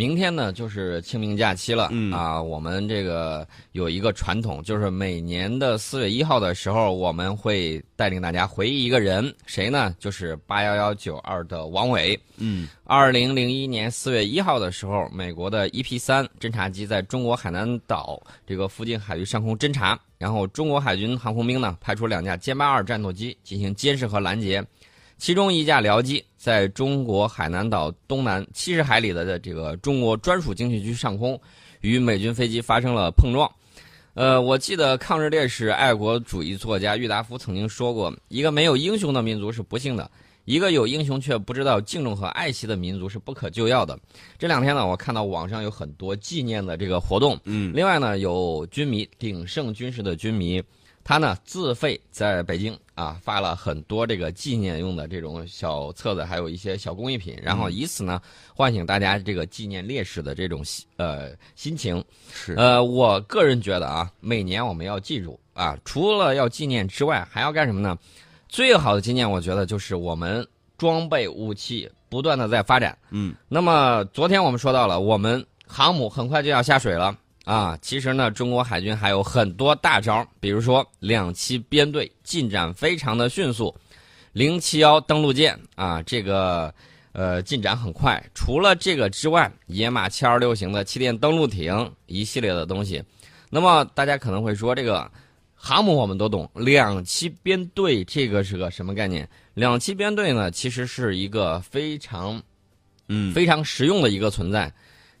明天呢就是清明假期了、嗯啊。我们这个有一个传统，就是每年的四月一号的时候，我们会带领大家回忆一个人，谁呢？就是八幺幺九二的王伟。嗯二零零一年四月一号的时候，美国的 EP 三侦察机在中国海南岛这个附近海域上空侦察，然后中国海军航空兵呢派出两架歼八二战斗机进行监视和拦截，其中一架僚机在中国海南岛东南七十海里的这个中国专属经济区上空与美军飞机发生了碰撞。呃，我记得抗日烈士、爱国主义作家郁达夫曾经说过：“一个没有英雄的民族是不幸的，一个有英雄却不知道敬重和爱惜的民族是不可救药的。”这两天呢，我看到网上有很多纪念的这个活动，嗯另外呢，有军迷鼎盛军事的军迷，他呢自费在北京啊发了很多这个纪念用的这种小册子，还有一些小工艺品，然后以此呢唤醒大家这个纪念烈士的这种心呃心情。是呃，我个人觉得啊，每年我们要记住啊，除了要纪念之外，还要干什么呢？最好的纪念，我觉得就是我们装备武器不断的在发展。嗯那么昨天我们说到了，我们航母很快就要下水了啊。其实呢，中国海军还有很多大招，比如说两栖编队进展非常的迅速，零七幺登陆舰啊，这个呃进展很快。除了这个之外，野马七二六型的气垫登陆艇一系列的东西。那么大家可能会说，这个航母我们都懂，两栖编队这个是个什么概念？两栖编队呢，其实是一个非常嗯非常实用的一个存在。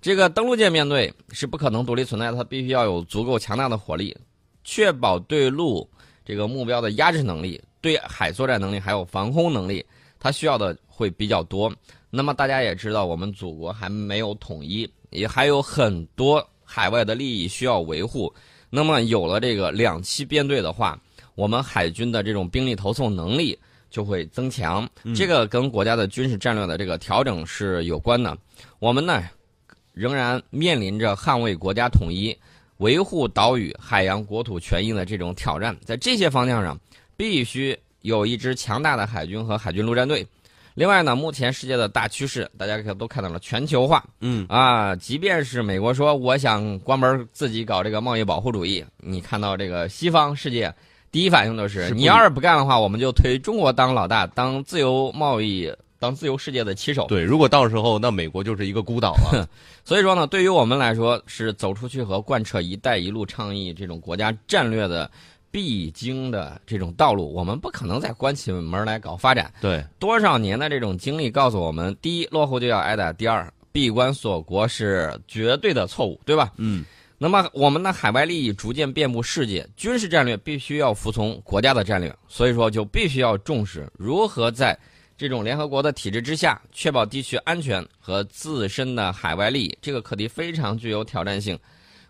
这个登陆舰面对是不可能独立存在的，它必须要有足够强大的火力，确保对陆这个目标的压制能力、对海作战能力还有防空能力，它需要的会比较多。那么大家也知道，我们祖国还没有统一，也还有很多海外的利益需要维护。那么有了这个两栖编队的话，我们海军的这种兵力投送能力就会增强。这个跟国家的军事战略的这个调整是有关的。我们呢，仍然面临着捍卫国家统一、维护岛屿、海洋国土权益的这种挑战。在这些方向上，必须有一支强大的海军和海军陆战队。另外呢，目前世界的大趋势，大家可都看到了全球化。嗯啊，即便是美国说我想关门自己搞这个贸易保护主义，你看到这个西方世界第一反应都是，是你要是不干的话，我们就推中国当老大，当自由贸易、当自由世界的旗手。对，如果到时候那美国就是一个孤岛了。所以说呢，对于我们来说，是走出去和贯彻“一带一路”倡议这种国家战略的必经的这种道路，我们不可能再关起门来搞发展。对，多少年的这种经历告诉我们：第一，落后就要挨打；第二，闭关锁国是绝对的错误，对吧？嗯那么我们的海外利益逐渐遍布世界，军事战略必须要服从国家的战略，所以说就必须要重视如何在这种联合国的体制之下，确保地区安全和自身的海外利益。这个课题非常具有挑战性。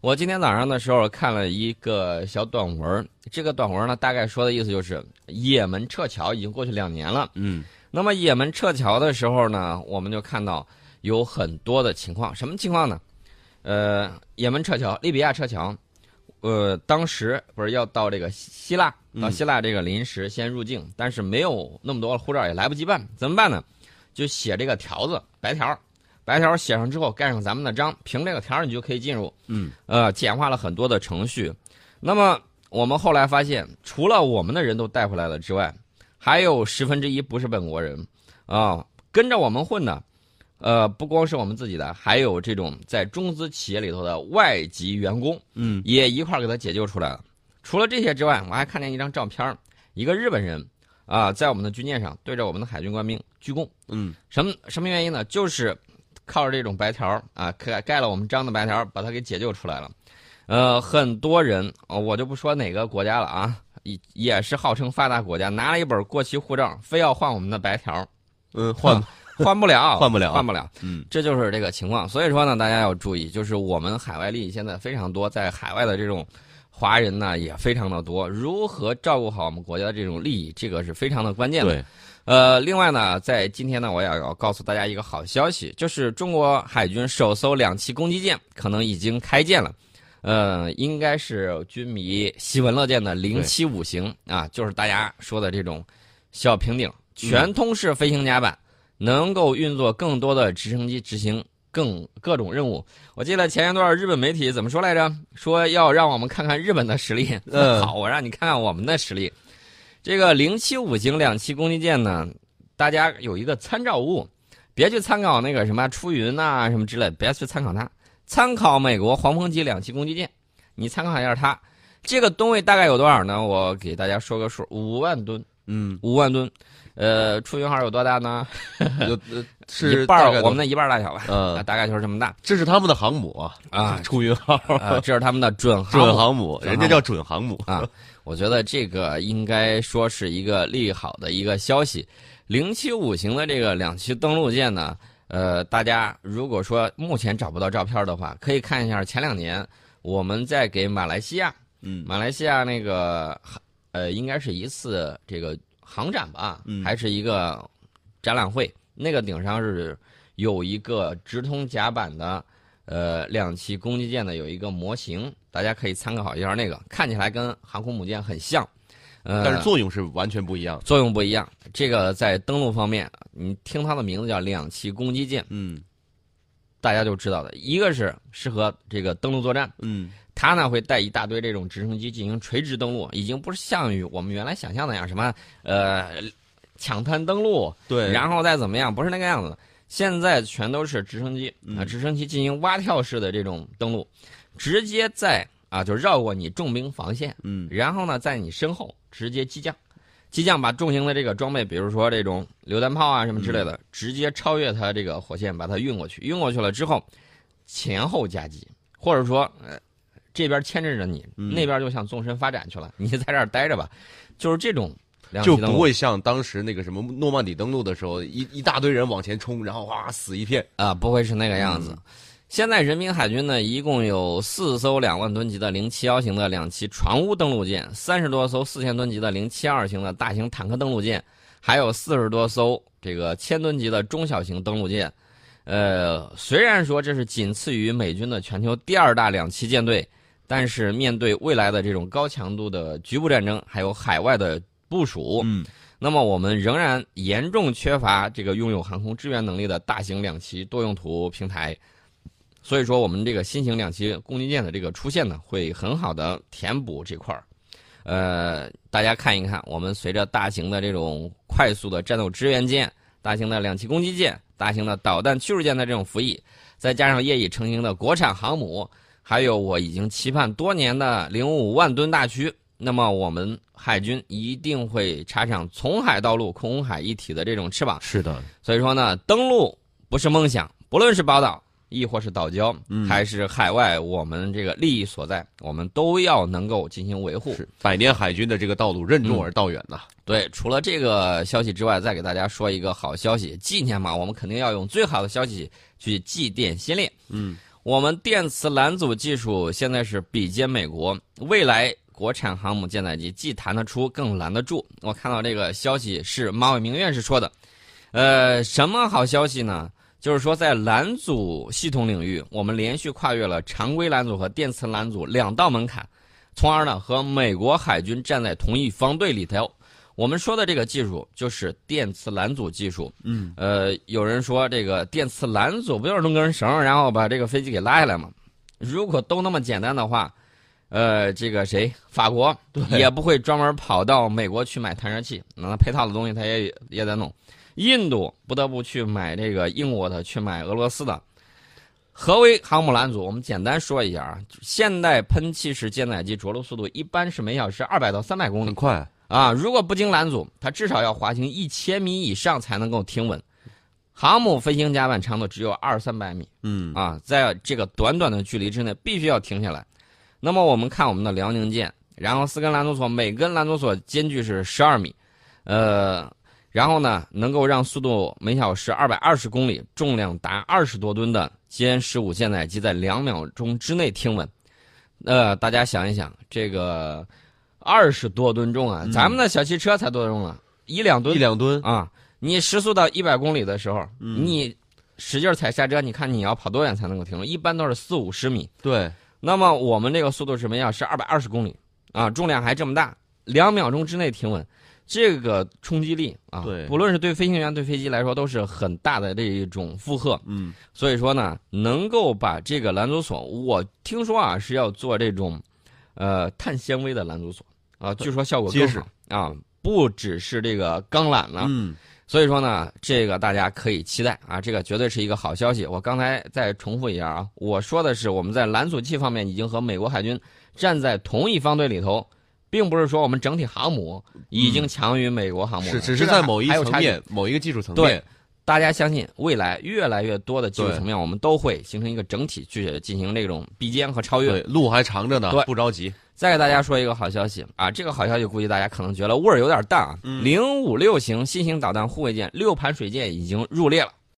我今天早上的时候看了一个小短文，这个短文呢，大概说的意思就是，也门撤侨已经过去两年了。嗯那么也门撤侨的时候呢，我们就看到有很多的情况，什么情况呢？呃，也门撤侨，利比亚撤侨，呃，当时不是要到这个希希腊，到嗯希腊这个临时先入境，但是没有那么多护照，也来不及办，怎么办呢？就写这个条子，白条，白条写上之后盖上咱们的章，凭这个条儿你就可以进入。嗯呃，简化了很多的程序。那么我们后来发现，除了我们的人都带回来了之外，还有十分之一不是本国人啊、跟着我们混的。呃，不光是我们自己的，还有这种在中资企业里头的外籍员工，嗯也一块儿给他解救出来了。除了这些之外，我还看见一张照片儿，一个日本人啊、在我们的军舰上对着我们的海军官兵鞠躬。嗯什么什么原因呢？就是靠着这种白条啊，盖盖了我们章的白条，把他给解救出来了。呃，很多人，呃我就不说哪个国家了啊，也也是号称发达国家，拿了一本过期护照，非要换我们的白条，嗯，换换 不了，换不了换不了。嗯这就是这个情况。所以说呢，大家要注意，就是我们海外利益现在非常多，在海外的这种华人呢也非常的多，如何照顾好我们国家的这种利益，这个是非常的关键的。对，呃，另外呢，在今天呢，我也要告诉大家一个好消息，就是中国海军首艘两栖攻击舰可能已经开建了。呃，应该是军迷喜闻乐见的零七五型啊，就是大家说的这种小平顶全通式飞行甲板，能够运作更多的直升机执行更各种任务。我记得前一段日本媒体怎么说来着？说要让我们看看日本的实力。嗯 好，我让你看看我们的实力。这个零七五型两栖攻击舰呢，大家有一个参照物，别去参考那个什么出云呐、什么之类，别去参考它，参考美国黄蜂级两栖攻击舰，你参考一下它。这个吨位大概有多少呢？我给大家说个数，五万吨，嗯，五万吨。呃，出云号有多大呢？有呃是一半我们的一半大小吧。嗯啊，大概就是这么大这是他们的航母啊啊出云号，啊，这是他们的准航母准航母，准航母人家叫准航母啊。我觉得这个应该说是一个利好的一个消息。零七五型的这个两栖登陆舰呢，呃，大家如果说目前找不到照片的话，可以看一下前两年我们在给马来西亚，嗯马来西亚那个呃，应该是一次这个航展吧，嗯还是一个展览会，那个顶上是有一个直通甲板的呃两栖攻击舰的有一个模型，大家可以参考一下那个，看起来跟航空母舰很像，呃，但是作用是完全不一样。作用不一样。这个在登陆方面，你听它的名字叫两栖攻击舰，嗯大家就知道的，一个是适合这个登陆作战。嗯它呢会带一大堆这种直升机进行垂直登陆，已经不是像于我们原来想象那样什么呃抢滩登陆，对，然后再怎么样，不是那个样子的。现在全都是直升机啊，嗯直升机进行蛙跳式的这种登陆，直接在啊就绕过你重兵防线，嗯然后呢在你身后直接激降，激降把重型的这个装备，比如说这种榴弹炮啊什么之类的，直接超越它这个火线，把它运过去。运过去了之后，前后夹击，或者说呃这边牵制着你，嗯那边就向纵深发展去了，你在这儿待着吧，就是这种就不会像当时那个什么诺曼底登陆的时候，一一大堆人往前冲，然后哇死一片。啊，不会是那个样子。嗯现在人民海军呢，一共有四艘两万吨级的零七幺型的两栖船坞登陆舰，三十多艘四千吨级的零七二型的大型坦克登陆舰，还有四十多艘这个千吨级的中小型登陆舰。呃，虽然说这是仅次于美军的全球第二大两栖舰队，但是面对未来的这种高强度的局部战争，还有海外的部署，嗯那么我们仍然严重缺乏这个拥有航空支援能力的大型两栖多用途平台，所以说我们这个新型两栖攻击舰的这个出现呢，会很好的填补这块儿。呃，大家看一看，我们随着大型的这种快速的战斗支援舰、大型的两栖攻击舰、大型的导弹驱逐舰的这种服役，再加上业已成型的国产航母，还有我已经期盼多年的零五万吨大驱，那么我们海军一定会插上从海到陆、空海一体的这种翅膀。是的，所以说呢，登陆不是梦想，不论是宝岛，亦或是岛礁，嗯还是海外，我们这个利益所在，我们都要能够进行维护。是百年海军的这个道路任重而道远呐。对，除了这个消息之外，再给大家说一个好消息，纪念嘛，我们肯定要用最好的消息去祭奠先烈。嗯，我们电磁拦阻技术现在是比肩美国，未来国产航母舰载机既弹得出，更拦得住。我看到这个消息是马伟明院士说的，呃，什么好消息呢？就是说，在拦阻系统领域，我们连续跨越了常规拦阻和电磁拦阻两道门槛，从而呢和美国海军站在同一方队里头。我们说的这个技术就是电磁拦阻技术。嗯，呃，有人说这个电磁拦阻不就是弄根绳，然后把这个飞机给拉下来吗？如果都那么简单的话，呃，这个谁，法国也不会专门跑到美国去买弹射器，那配套的东西他也也在弄。印度不得不去买这个英国的，去买俄罗斯的。何为航母拦阻？我们简单说一下啊，现代喷气式舰载机着陆速度一般是每小时二百到三百公里很快。啊，如果不经拦阻，它至少要滑行一千米以上才能够停稳。航母飞行甲板长度只有二三百米嗯啊，在这个短短的距离之内必须要停下来。那么我们看我们的辽宁舰，然后四根拦阻索，每根拦阻索间距是十二米，呃，然后呢能够让速度每小时二百二十公里、重量达二十多吨的歼十五舰载机在两秒钟之内停稳。呃，大家想一想，这个二十多吨重啊，嗯咱们的小汽车才多重啊，一两吨一两吨，啊！你时速到一百公里的时候，嗯你使劲踩刹车，你看你要跑多远才能够停住？一般都是四五十米。对，那么我们这个速度是每小时二百二十公里啊，重量还这么大，两秒钟之内停稳。这个冲击力啊，对不论是对飞行员、对飞机来说，都是很大的这一种负荷。嗯，所以说呢，能够把这个拦阻索，我听说啊是要做这种，呃，碳纤维的拦阻索啊，据说效果更好啊，不只是这个钢缆了。嗯，所以说呢，这个大家可以期待啊，这个绝对是一个好消息。我刚才再重复一下啊，我说的是我们在拦阻器方面已经和美国海军站在同一方队里头，并不是说我们整体航母已经强于美国航母了、是只是在某一层面、某一个技术层面对，大家相信，未来越来越多的技术层面，我们都会形成一个整体去进行这种比肩和超越对，。路还长着呢对，不着急。再给大家说一个好消息啊，这个好消息估计大家可能觉得味儿有点淡啊。嗯零五六型新型导弹护卫舰六盘水舰已经入列了